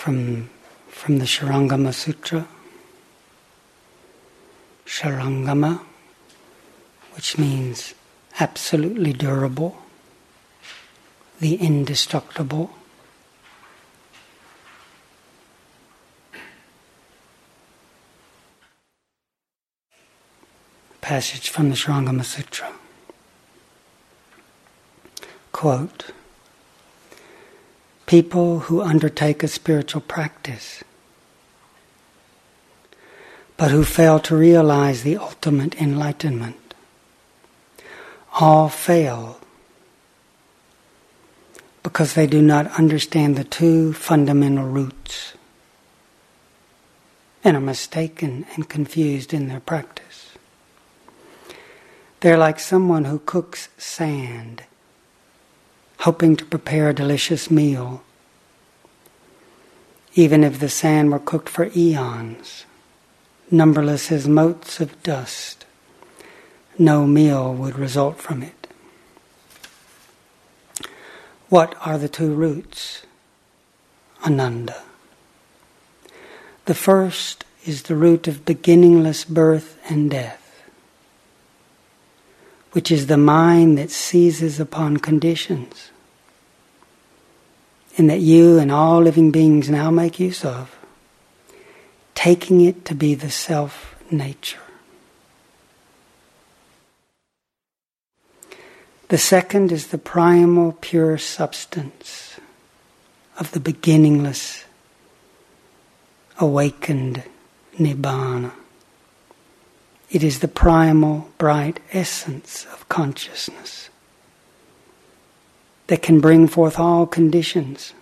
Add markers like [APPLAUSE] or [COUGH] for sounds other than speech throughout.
from, from the Shurangama Sutra. Shurangama, which means absolutely durable, the indestructible. Passage from the Shurangama Sutra. Quote People who undertake a spiritual practice but who fail to realize the ultimate enlightenment. All fail because they do not understand the two fundamental roots and are mistaken and confused in their practice. They're like someone who cooks sand, hoping to prepare a delicious meal, even if the sand were cooked for eons numberless as motes of dust. No meal would result from it. What are the two roots? Ananda. The first is the root of beginningless birth and death, which is the mind that seizes upon conditions, and that you and all living beings now make use of taking it to be the self nature. The second is the primal pure substance of the beginningless awakened nibbana. It is the primal bright essence of consciousness that can bring forth all conditions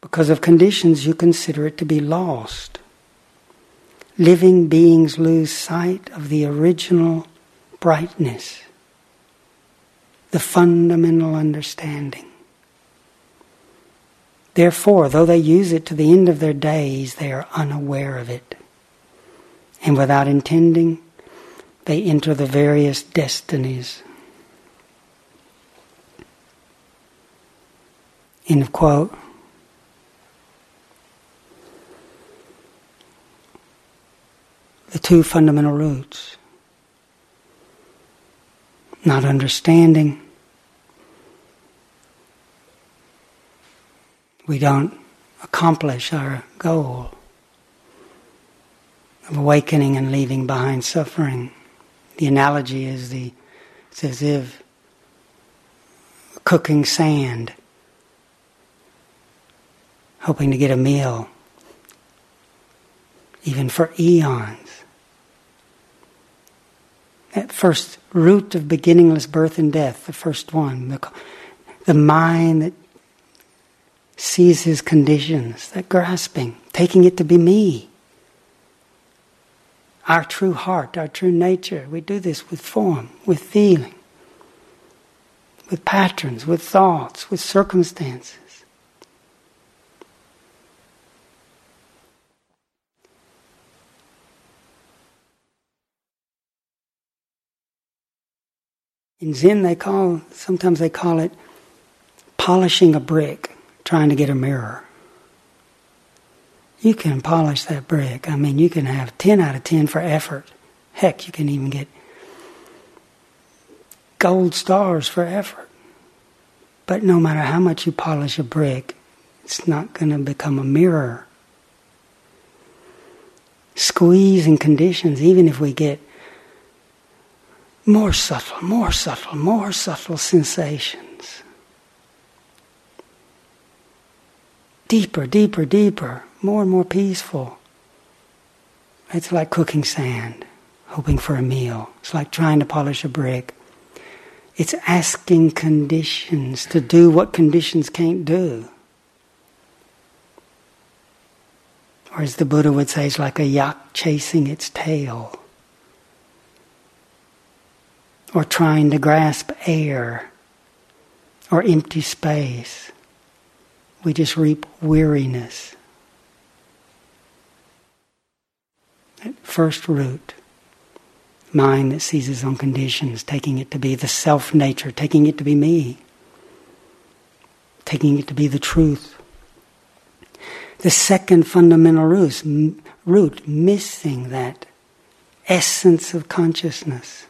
because of conditions, you consider it to be lost. Living beings lose sight of the original brightness, the fundamental understanding. Therefore, though they use it to the end of their days, they are unaware of it. And without intending, they enter the various destinies. End of quote. the two fundamental roots. Not understanding. We don't accomplish our goal of awakening and leaving behind suffering. The analogy is the it's as if cooking sand, hoping to get a meal, even for eons that first root of beginningless birth and death, the first one, the, the mind that sees his conditions, that grasping, taking it to be me. Our true heart, our true nature, we do this with form, with feeling, with patterns, with thoughts, with circumstances. In Zen, they call, sometimes they call it polishing a brick, trying to get a mirror. You can polish that brick. I mean, you can have 10 out of 10 for effort. Heck, you can even get gold stars for effort. But no matter how much you polish a brick, it's not going to become a mirror. Squeezing conditions, even if we get more subtle, more subtle, more subtle sensations. Deeper, deeper, deeper, more and more peaceful. It's like cooking sand, hoping for a meal. It's like trying to polish a brick. It's asking conditions to do what conditions can't do. Or as the Buddha would say, it's like a yak chasing its tail or trying to grasp air or empty space. We just reap weariness. That first root, mind that seizes on conditions, taking it to be the self nature, taking it to be me, taking it to be the truth, The second fundamental root, root missing that essence of consciousness.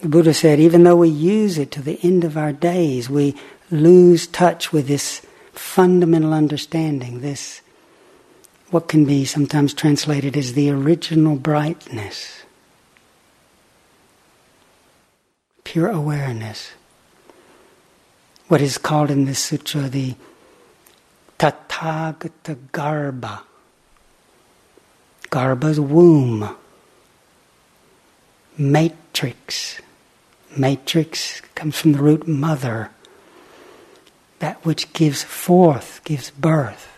The Buddha said, even though we use it to the end of our days, we lose touch with this fundamental understanding, this, what can be sometimes translated as the original brightness, pure awareness. What is called in this sutra the Tathagata Garbha. Garbha's womb. Matrix. Matrix comes from the root mother, that which gives forth, gives birth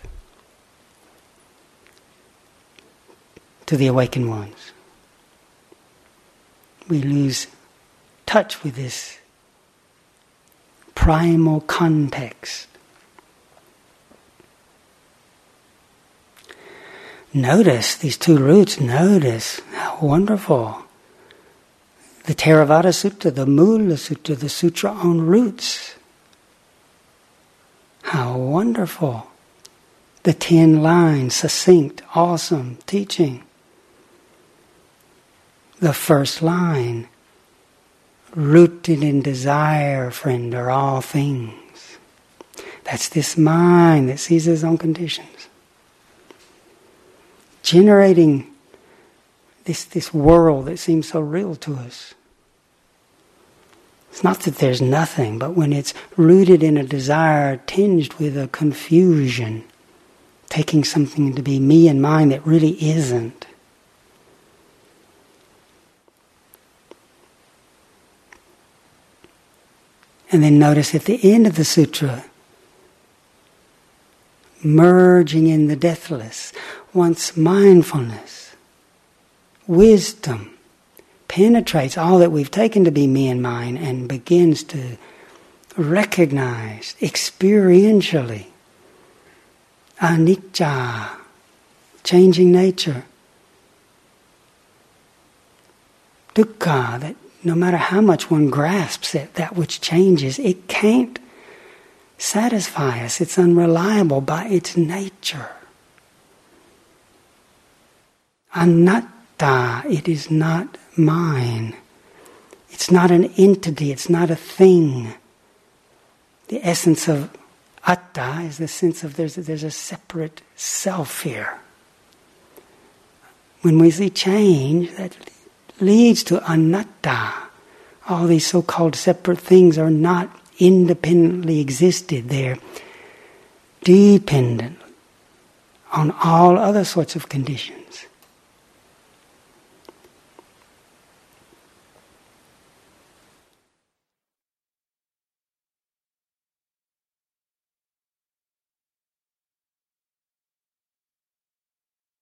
to the awakened ones. We lose touch with this primal context. Notice these two roots, notice how wonderful the Theravada Sutta, the Mula Sutta, the Sutra on roots. How wonderful. The ten lines, succinct, awesome teaching. The first line, rooted in desire, friend, are all things. That's this mind that sees its own conditions. Generating this, this world that seems so real to us. It's not that there's nothing, but when it's rooted in a desire tinged with a confusion, taking something to be me and mine that really isn't. And then notice at the end of the sutra, merging in the deathless, once mindfulness wisdom penetrates all that we've taken to be me and mine and begins to recognize experientially anicca, changing nature, dukkha, that no matter how much one grasps it, that which changes, it can't satisfy us. It's unreliable by its nature. Anatta Ah, it is not mine. It's not an entity, it's not a thing. The essence of atta is the sense of there's a, there's a separate self here. When we see change, that leads to anatta. All these so called separate things are not independently existed, they're dependent on all other sorts of conditions.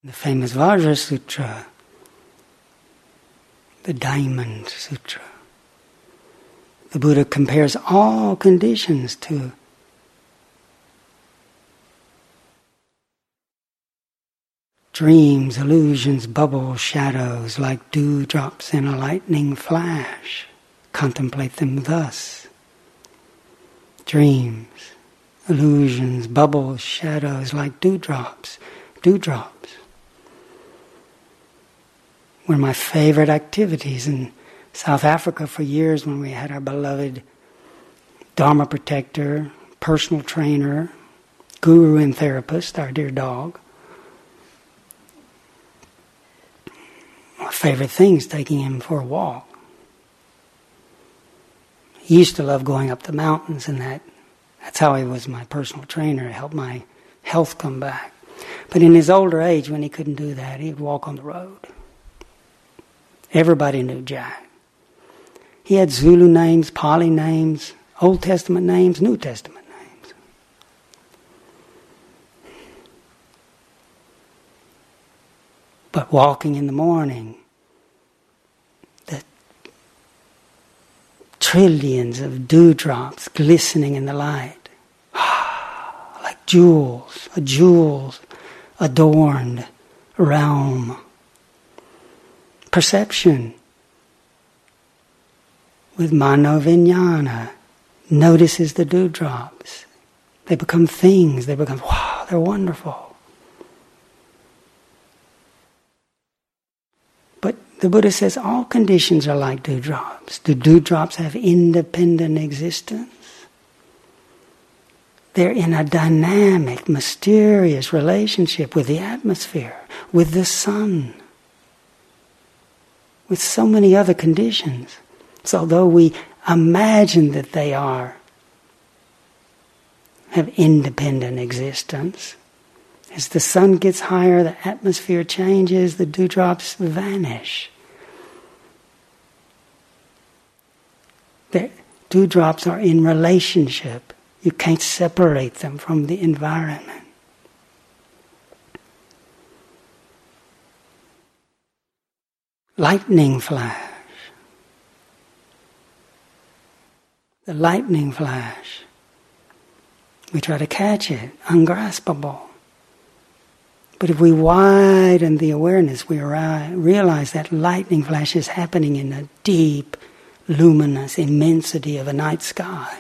The famous Vajra Sutra, the Diamond Sutra. The Buddha compares all conditions to dreams, illusions, bubbles, shadows, like dewdrops in a lightning flash. Contemplate them thus. Dreams, illusions, bubbles, shadows, like dewdrops, dewdrops one of my favorite activities in South Africa for years when we had our beloved Dharma protector, personal trainer, guru and therapist, our dear dog. My favorite thing is taking him for a walk. He used to love going up the mountains and that that's how he was my personal trainer, helped my health come back. But in his older age when he couldn't do that, he'd walk on the road. Everybody knew Jack. He had Zulu names, Pali names, Old Testament names, New Testament names. But walking in the morning, the trillions of dewdrops glistening in the light, [GASPS] like jewels, a jewels adorned realm perception with mano vijnana, notices the dewdrops. They become things, they become, wow, they're wonderful. But the Buddha says all conditions are like dewdrops. Do dewdrops have independent existence? They're in a dynamic, mysterious relationship with the atmosphere, with the sun, with so many other conditions. So, although we imagine that they are, have independent existence, as the sun gets higher, the atmosphere changes, the dewdrops vanish. The dewdrops are in relationship you can't separate them from the environment. Lightning flash. The lightning flash. We try to catch it, ungraspable. But if we widen the awareness, we realize that lightning flash is happening in the deep, luminous immensity of a night sky.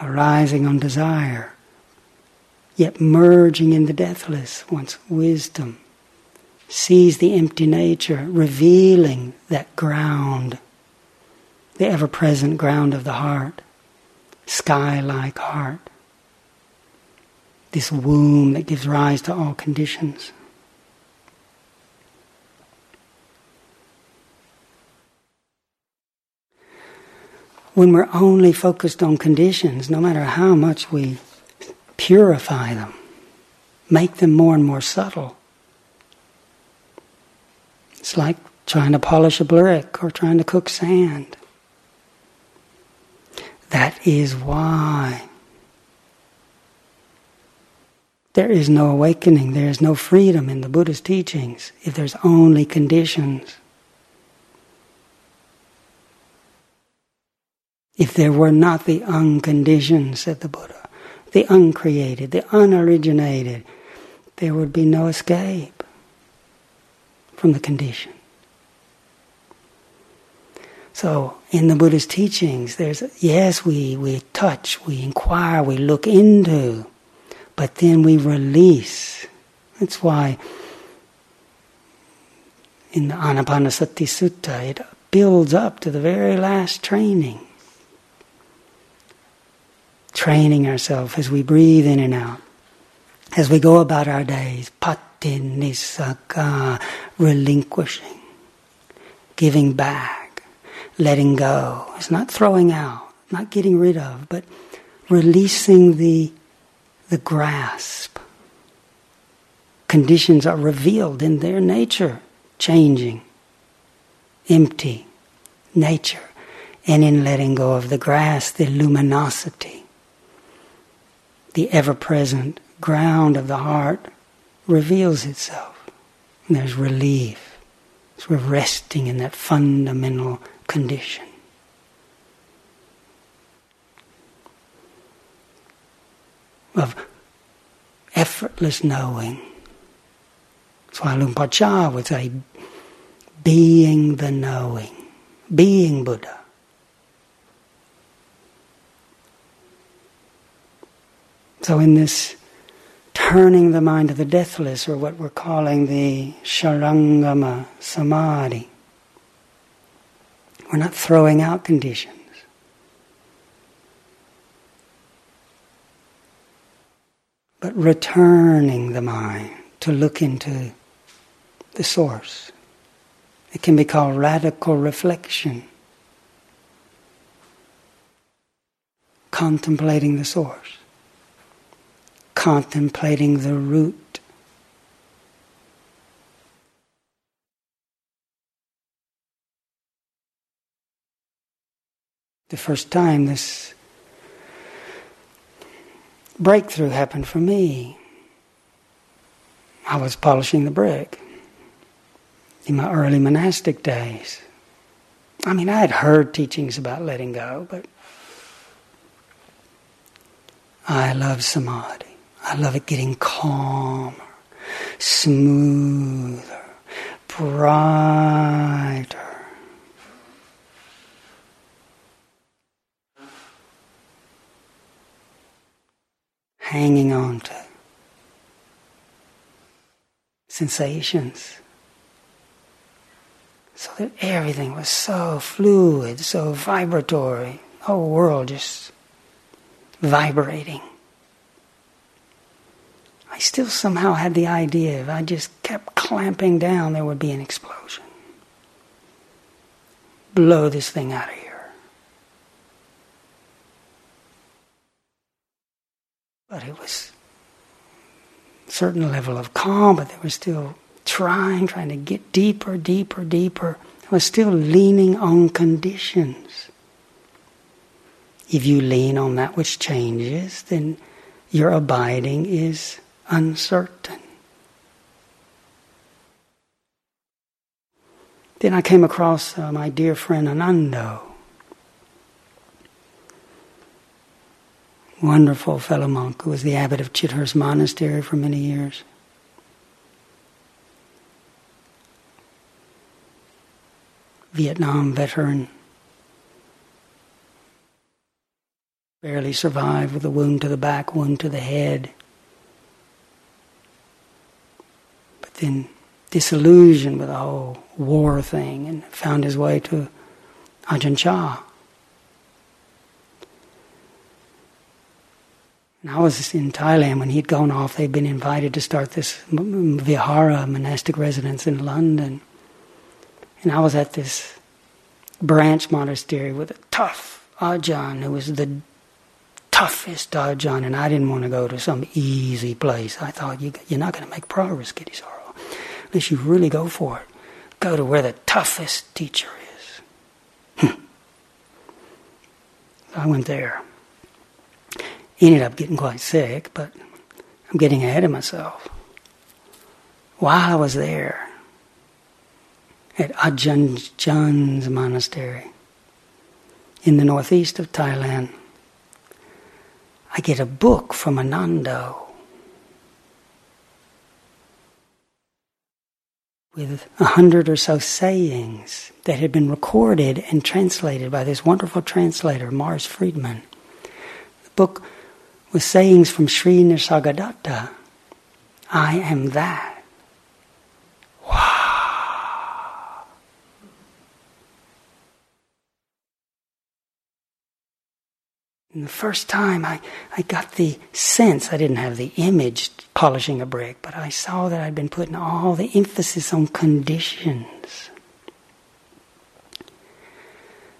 Arising on desire, yet merging in the deathless, once wisdom sees the empty nature, revealing that ground, the ever present ground of the heart, sky like heart, this womb that gives rise to all conditions. When we're only focused on conditions, no matter how much we purify them, make them more and more subtle. It's like trying to polish a brick or trying to cook sand. That is why there is no awakening, there is no freedom in the Buddha's teachings if there's only conditions. If there were not the unconditioned, said the Buddha, the uncreated, the unoriginated, there would be no escape from the condition. So, in the Buddha's teachings, there's, yes, we, we touch, we inquire, we look into, but then we release. That's why in the Anapanasati Sutta, it builds up to the very last training training ourselves as we breathe in and out, as we go about our days, patinissagga, relinquishing, giving back, letting go. It's not throwing out, not getting rid of, but releasing the, the grasp. Conditions are revealed in their nature, changing, empty nature. And in letting go of the grass, the luminosity the ever present ground of the heart reveals itself. And there's relief. So we're resting in that fundamental condition. Of effortless knowing. That's why Chah would say, being the knowing, being Buddha. So, in this turning the mind to the deathless, or what we're calling the Shurangama Samadhi, we're not throwing out conditions. But returning the mind to look into the source. It can be called radical reflection. Contemplating the source contemplating the root. The first time this breakthrough happened for me, I was polishing the brick in my early monastic days. I mean, I had heard teachings about letting go, but I love samadhi. I love it getting calmer, smoother, brighter. Hanging on to sensations. So that everything was so fluid, so vibratory, the whole world just vibrating. Still somehow had the idea if I just kept clamping down, there would be an explosion. Blow this thing out of here. But it was a certain level of calm, but they were still trying, trying to get deeper, deeper, deeper. I was still leaning on conditions. If you lean on that which changes, then your abiding is uncertain. Then I came across uh, my dear friend Anando. Wonderful fellow monk who was the abbot of Chithurst Monastery for many years. Vietnam veteran. Barely survived with a wound to the back, wound to the head. But then disillusioned with the whole war thing and found his way to Ajahn Chah. And I was in Thailand when he'd gone off. They'd been invited to start this vihara monastic residence in London. And I was at this branch monastery with a tough Ajahn who was the toughest Ajahn, and I didn't want to go to some easy place. I thought, you, are not going to make progress, Kittisaro, unless you really go for it. Go to where the toughest teacher is. Hmm. I went there. Ended up getting quite sick, but I'm getting ahead of myself. While I was there, at Ajahn Chah's monastery in the northeast of Thailand. I get a book from Anando with a hundred or so sayings that had been recorded and translated by this wonderful translator, Maurice Frydman. The book was sayings from Sri Nisargadatta. I am that. And the first time I, I got the sense, I didn't have the image polishing a brick, but I saw that I'd been putting all the emphasis on conditions.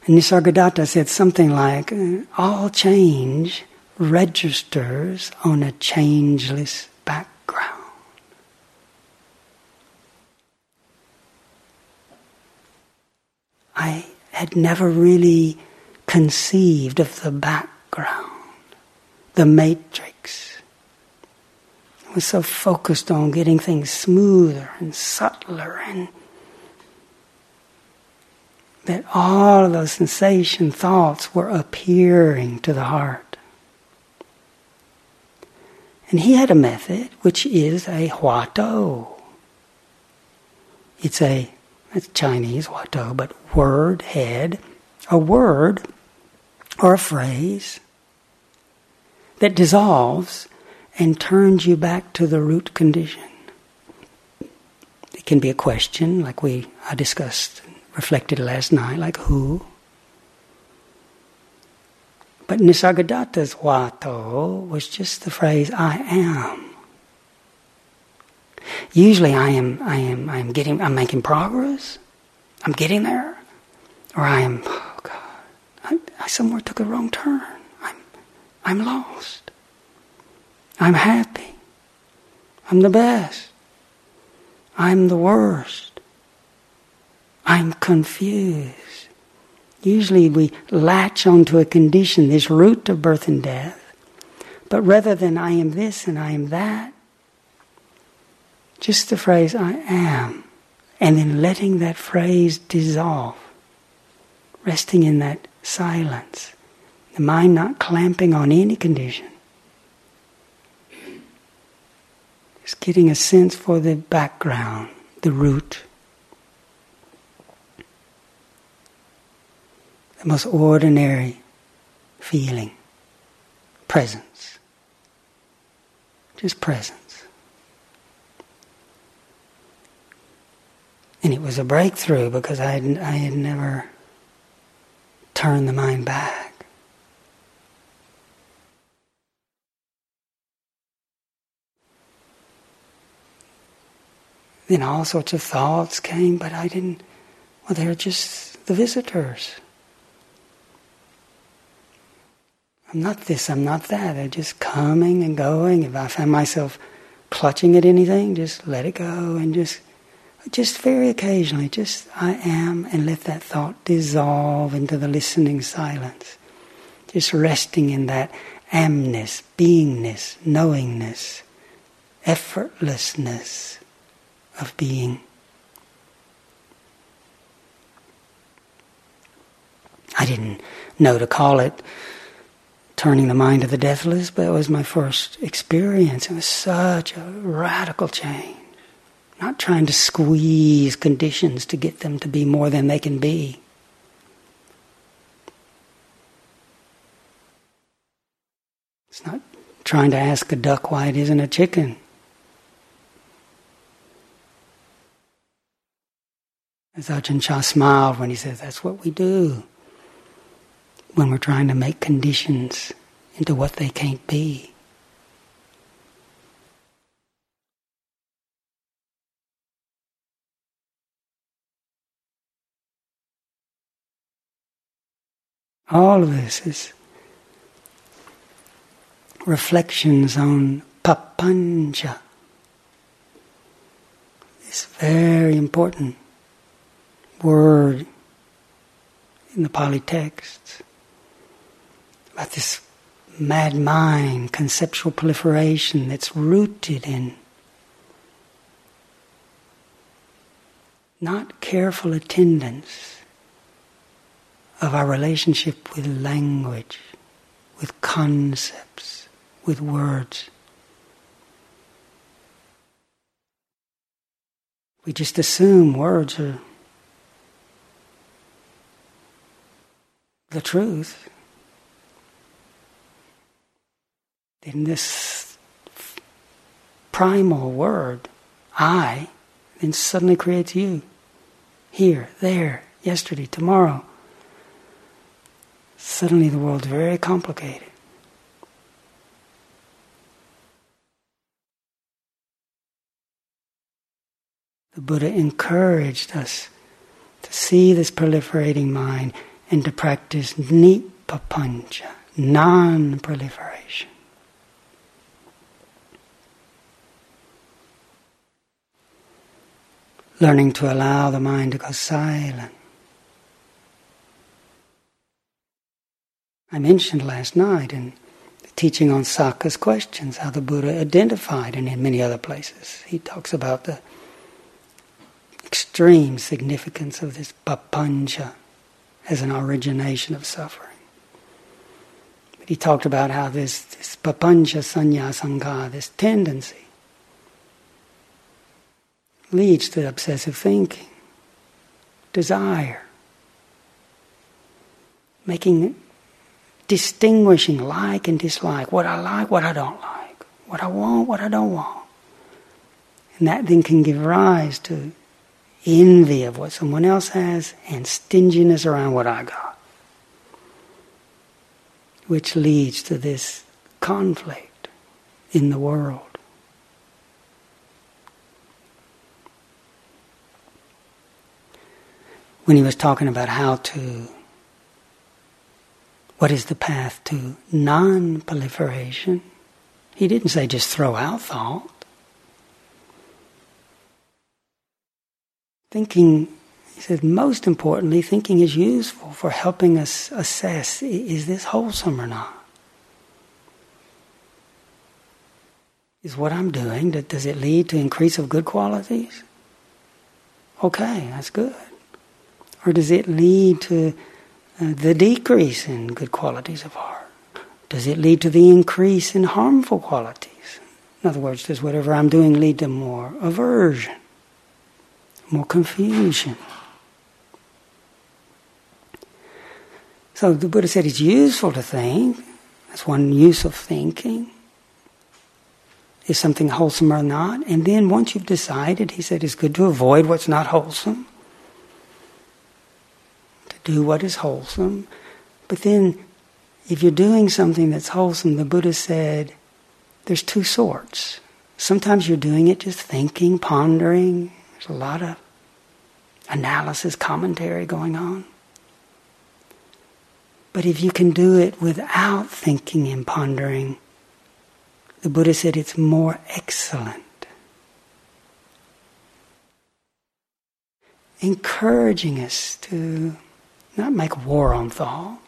And Nisargadatta said something like, uh, all change registers on a changeless background. I had never really conceived of the back background, the matrix. Was so focused on getting things smoother and subtler and that all of those sensation thoughts were appearing to the heart. And he had a method which is a huatou. It's a it's Chinese huatou, but word head, a word or a phrase that dissolves and turns you back to the root condition. It can be a question, like we I discussed, reflected last night, like who. But Nisargadatta's huatou was just the phrase I am. Usually I am I am I am getting I'm making progress. I'm getting there. Or I am I somewhere took a wrong turn. I'm, I'm lost. I'm happy. I'm the best. I'm the worst. I'm confused. Usually we latch onto a condition, this root of birth and death. But rather than I am this and I am that, just the phrase I am, and then letting that phrase dissolve resting in that silence, the mind not clamping on any condition. Just getting a sense for the background, the root. The most ordinary feeling, presence. Just presence. And it was a breakthrough because I had, I had never turned the mind back. Then all sorts of thoughts came, but I didn't, well, they were just the visitors. I'm not this, I'm not that. They're just coming and going. If I find myself clutching at anything, just let it go and just just very occasionally, just I am, and let that thought dissolve into the listening silence. Just resting in that amness, beingness, knowingness, effortlessness of being. I didn't know to call it turning the mind to the deathless, but it was my first experience. It was such a radical change not trying to squeeze conditions to get them to be more than they can be. It's not trying to ask a duck why it isn't a chicken. As Ajahn Chah smiled when he says, That's what we do when we're trying to make conditions into what they can't be. All of this is reflections on papancha. This very important word in the Pali texts about this mad mind, conceptual proliferation that's rooted in not careful attendance of our relationship with language, with concepts, with words. We just assume words are the truth. In this primal word, I, then suddenly creates you. Here, there, yesterday, tomorrow suddenly the world's very complicated. The Buddha encouraged us to see this proliferating mind and to practice nippapancha, non proliferation. Learning to allow the mind to go silent. I mentioned last night in the teaching on Sakka's questions how the Buddha identified, and in many other places, he talks about the extreme significance of this papancha as an origination of suffering. But he talked about how this, this papancha sanya sangha, this tendency, leads to obsessive thinking, desire, making distinguishing like and dislike, what I like, what I don't like, what I want, what I don't want. And that then can give rise to envy of what someone else has and stinginess around what I got, which leads to this conflict in the world. When he was talking about how to what is the path to non proliferation? He didn't say just throw out thought. Thinking, he said, most importantly, thinking is useful for helping us assess is this wholesome or not? Is what I'm doing, does it lead to increase of good qualities? Okay, that's good. Or does it lead to Uh, the decrease in good qualities of heart? Does it lead to the increase in harmful qualities? In other words, does whatever I'm doing lead to more aversion, more confusion? So the Buddha said it's useful to think. That's one use of thinking. Is something wholesome or not? And then once you've decided, he said, it's good to avoid what's not wholesome, do what is wholesome. But then, if you're doing something that's wholesome, the Buddha said, there's two sorts. Sometimes you're doing it just thinking, pondering. There's a lot of analysis, commentary going on. But if you can do it without thinking and pondering, the Buddha said it's more excellent. Encouraging us to not make war on thought,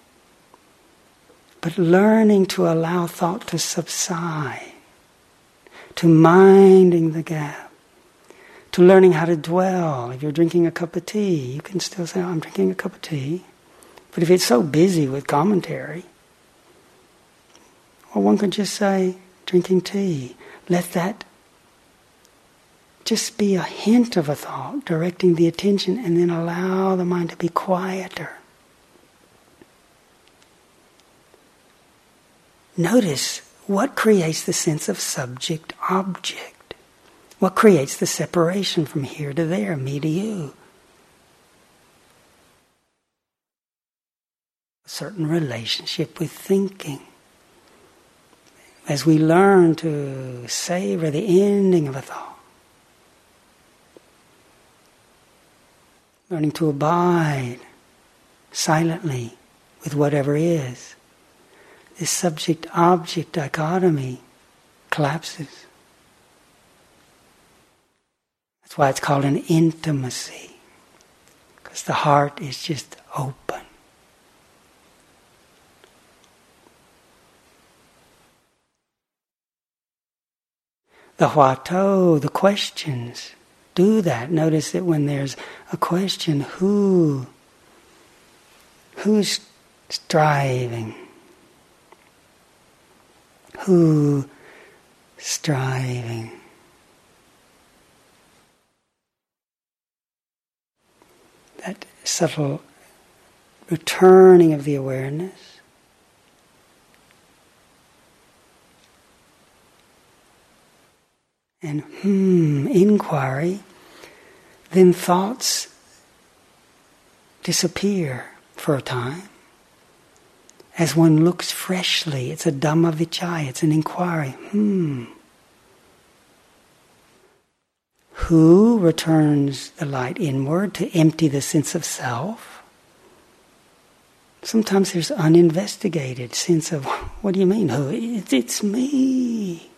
but learning to allow thought to subside, to minding the gap, to learning how to dwell. If you're drinking a cup of tea, you can still say, oh, I'm drinking a cup of tea. But if it's so busy with commentary, well, one could just say, drinking tea. Let that just be a hint of a thought, directing the attention, and then allow the mind to be quieter. Notice what creates the sense of subject object. What creates the separation from here to there, me to you? A certain relationship with thinking. As we learn to savor the ending of a thought, learning to abide silently with whatever is, this subject object dichotomy collapses. That's why it's called an intimacy, because the heart is just open. the huatou, the questions, do that. Notice that when there's a question, who, who's striving? Who striving? That subtle returning of the awareness. and hmm, inquiry, then thoughts disappear for a time. As one looks freshly, it's a Dhamma Vichaya, it's an inquiry. Hmm. Who returns the light inward to empty the sense of self? Sometimes there's uninvestigated sense of, what do you mean, who? It's, it's me.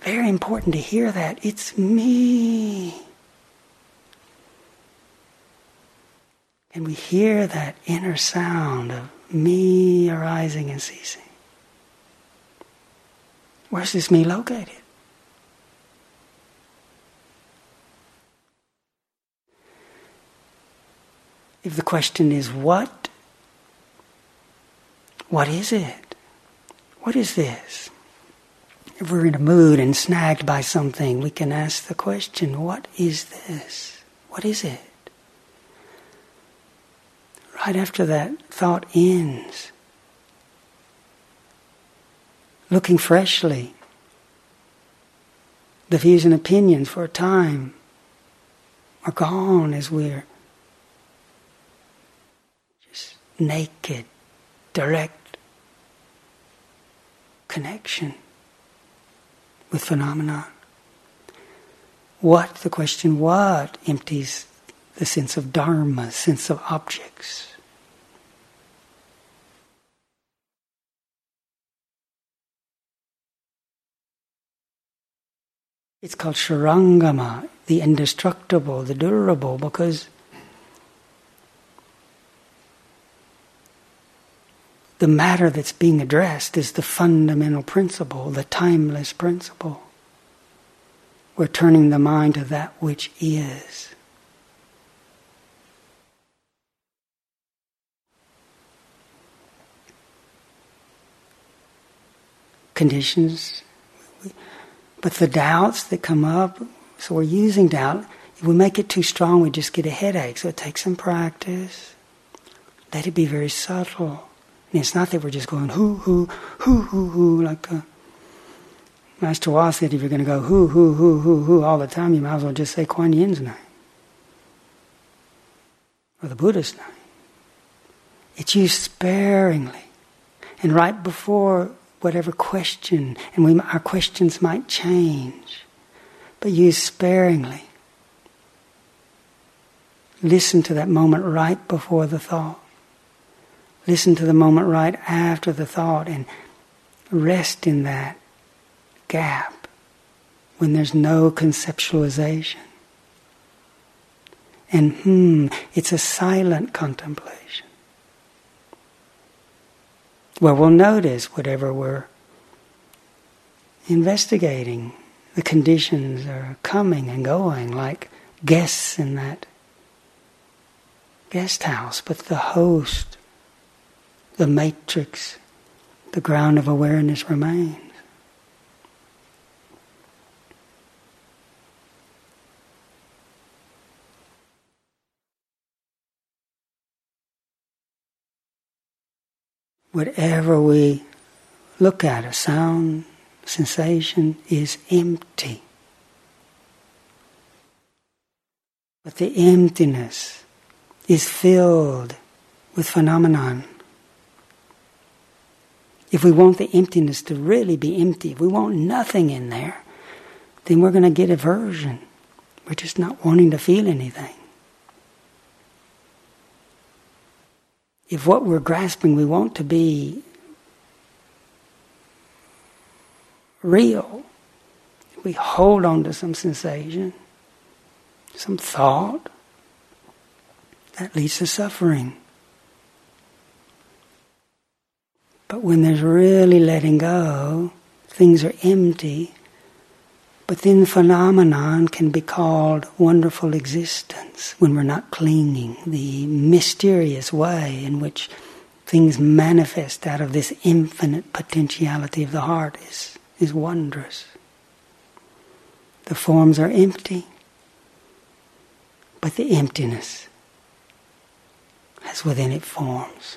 Very important to hear that. It's me. And we hear that inner sound of me arising and ceasing. Where's this me located? If the question is what, what is it? What is this? If we're in a mood and snagged by something, we can ask the question, what is this? What is it? Right after that thought ends, looking freshly, the views and opinions for a time are gone as we're just naked, direct connection with phenomena. What, the question, what empties the sense of dharma, sense of objects? It's called Shurangama, the indestructible, the durable, because the matter that's being addressed is the fundamental principle, the timeless principle. We're turning the mind to that which is. Conditions. But the doubts that come up, so we're using doubt. If we make it too strong, we just get a headache. So it takes some practice. Let it be very subtle. And it's not that we're just going hoo hoo hoo hoo hoo like uh, Master Hua said. If you're going to go hoo hoo hoo hoo hoo all the time, you might as well just say Kuan Yin's name or the Buddha's name. It's used sparingly, and right before whatever question, and we, our questions might change, but use sparingly. Listen to that moment right before the thought. Listen to the moment right after the thought and rest in that gap when there's no conceptualization. And hmm, it's a silent contemplation. Where we'll notice whatever we're investigating, the conditions are coming and going like guests in that guest house, but the host the matrix, the ground of awareness remains. Whatever we look at, a sound, sensation, is empty. But the emptiness is filled with phenomenon. If we want the emptiness to really be empty, if we want nothing in there, then we're going to get aversion. We're just not wanting to feel anything. If what we're grasping we want to be real, we hold on to some sensation, some thought, that leads to suffering. But when there's really letting go, things are empty. But then phenomenon can be called wonderful existence when we're not clinging, the mysterious way in which things manifest out of this infinite potentiality of the heart is, is wondrous. The forms are empty, but the emptiness has within it forms.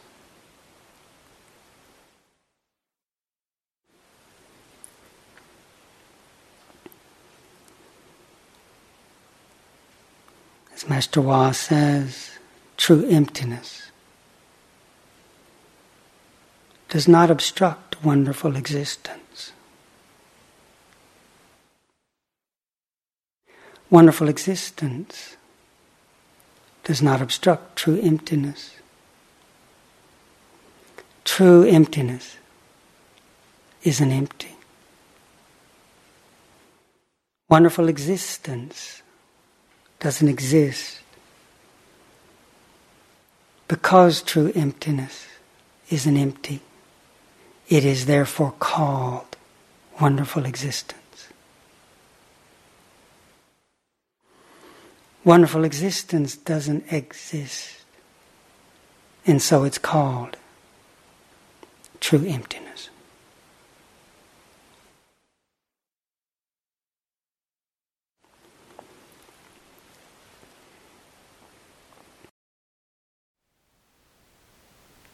As Master Hua says, true emptiness does not obstruct wonderful existence. Wonderful existence does not obstruct true emptiness. True emptiness is an empty. Wonderful existence doesn't exist. Because true emptiness isn't empty, it is therefore called wonderful existence. Wonderful existence doesn't exist, and so it's called true emptiness.